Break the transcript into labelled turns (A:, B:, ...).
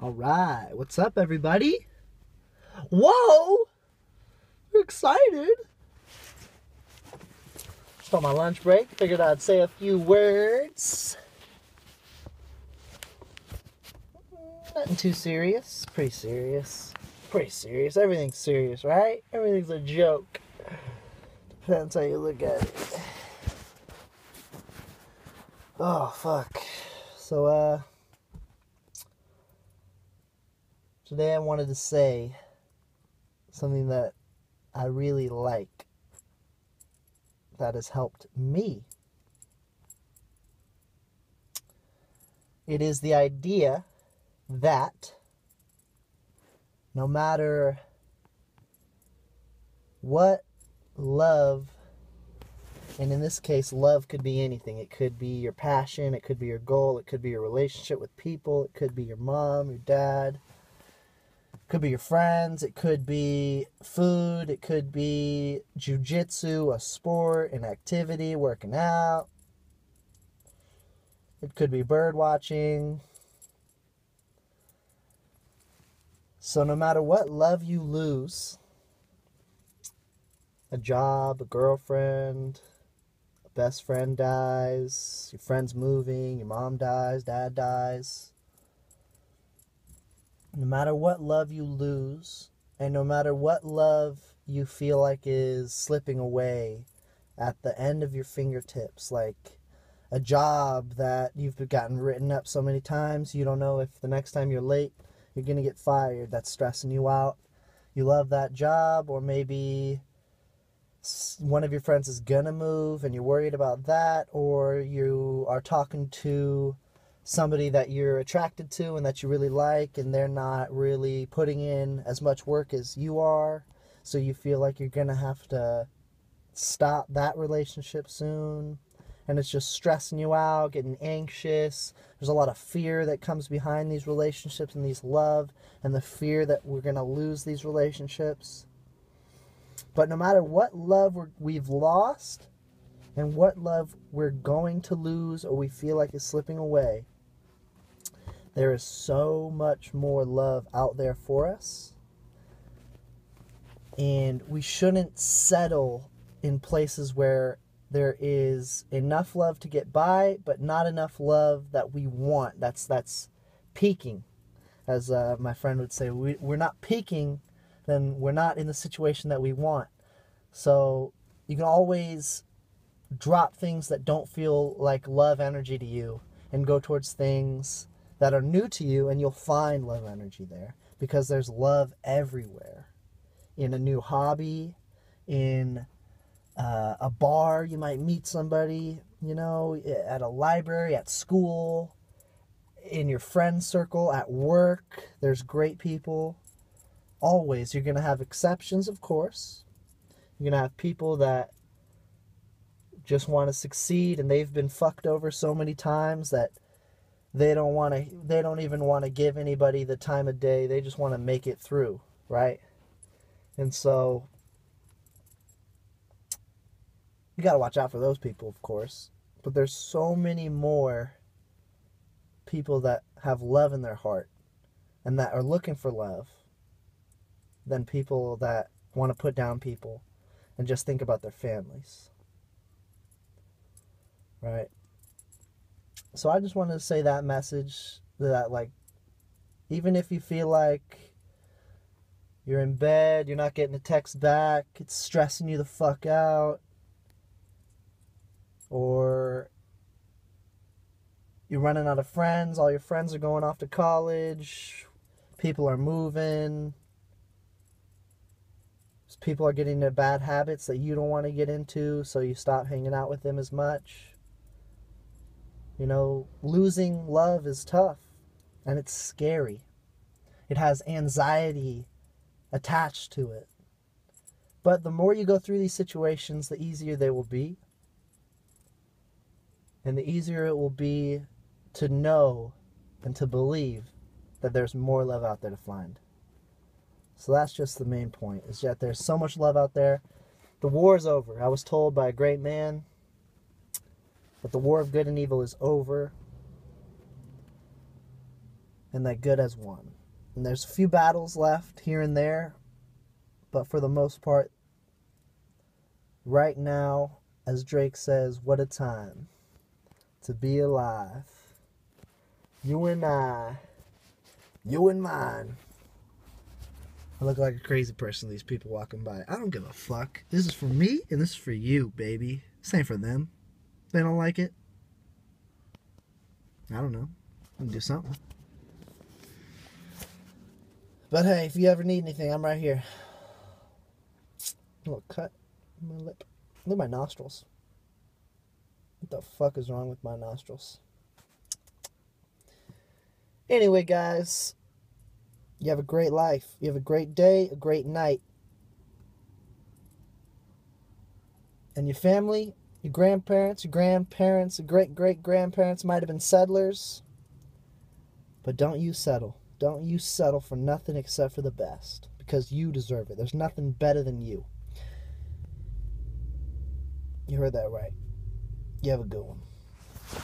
A: All right, what's up, everybody? Whoa! We're excited. Just on my lunch break, figured I'd say a few words. Nothing too serious. Pretty serious. Pretty serious. Everything's serious, right? Everything's a joke. Depends how you look at it. Oh, fuck. So, uh, today I wanted to say something that I really like that has helped me. It is the idea that no matter what love, and in this case, love could be anything. It could be your passion, it could be your goal, it could be your relationship with people, it could be your mom, your dad, could be your friends, it could be food, it could be jujitsu, a sport, an activity, working out. It could be bird watching. So, no matter what love you lose a job, a girlfriend, a best friend dies, your friend's moving, your mom dies, dad dies. No matter what love you lose, and no matter what love you feel like is slipping away at the end of your fingertips, like a job that you've gotten written up so many times, you don't know if the next time you're late you're going to get fired. That's stressing you out. You love that job, or maybe one of your friends is going to move and you're worried about that, or you are talking to somebody that you're attracted to and that you really like, and they're not really putting in as much work as you are. So you feel like you're going to have to stop that relationship soon and it's just stressing you out, getting anxious. There's a lot of fear that comes behind these relationships and these love, and the fear that we're going to lose these relationships. But no matter what love we've lost and what love we're going to lose or we feel like is slipping away, there is so much more love out there for us. And we shouldn't settle in places where there is enough love to get by, but not enough love that we want. That's that's peaking, as uh, my friend would say. We, we're not peaking, then we're not in the situation that we want. So you can always drop things that don't feel like love energy to you and go towards things that are new to you, and you'll find love energy there because there's love everywhere. In a new hobby, in uh, a bar, you might meet somebody, you know, at a library, at school, in your friend circle, at work. There's great people. Always. You're going to have exceptions, of course. You're going to have people that just want to succeed and they've been fucked over so many times that they don't want to they don't even want to give anybody the time of day they just want to make it through right and so you got to watch out for those people, of course. But there's so many more people that have love in their heart and that are looking for love than people that want to put down people and just think about their families. Right? So I just wanted to say that message that, like, even if you feel like you're in bed, you're not getting a text back, it's stressing you the fuck out, or you're running out of friends, all your friends are going off to college, people are moving, people are getting into bad habits that you don't want to get into, so you stop hanging out with them as much. You know, losing love is tough and it's scary. It has anxiety attached to it. But the more you go through these situations, the easier they will be and the easier it will be to know and to believe that there's more love out there to find. So that's just the main point, is that there's so much love out there. The war is over. I was told by a great man that the war of good and evil is over. and that good has won. And there's a few battles left here and there, but for the most part, right now, as Drake says, what a time to be alive. You and I, you and mine. I look like a crazy person these people walking by. I don't give a fuck. This is for me and this is for you, baby. Same for them. They don't like it. I don't know. I can do something. But hey, if you ever need anything, I'm right here. A little cut in my lip. Look at my nostrils. What the fuck is wrong with my nostrils? Anyway, guys, you have a great life. You have a great day, a great night. And your family, your grandparents, your grandparents, your great great grandparents might have been settlers. But don't you settle. Don't you settle for nothing except for the best. Because you deserve it. There's nothing better than you. You heard that right. You have a good one.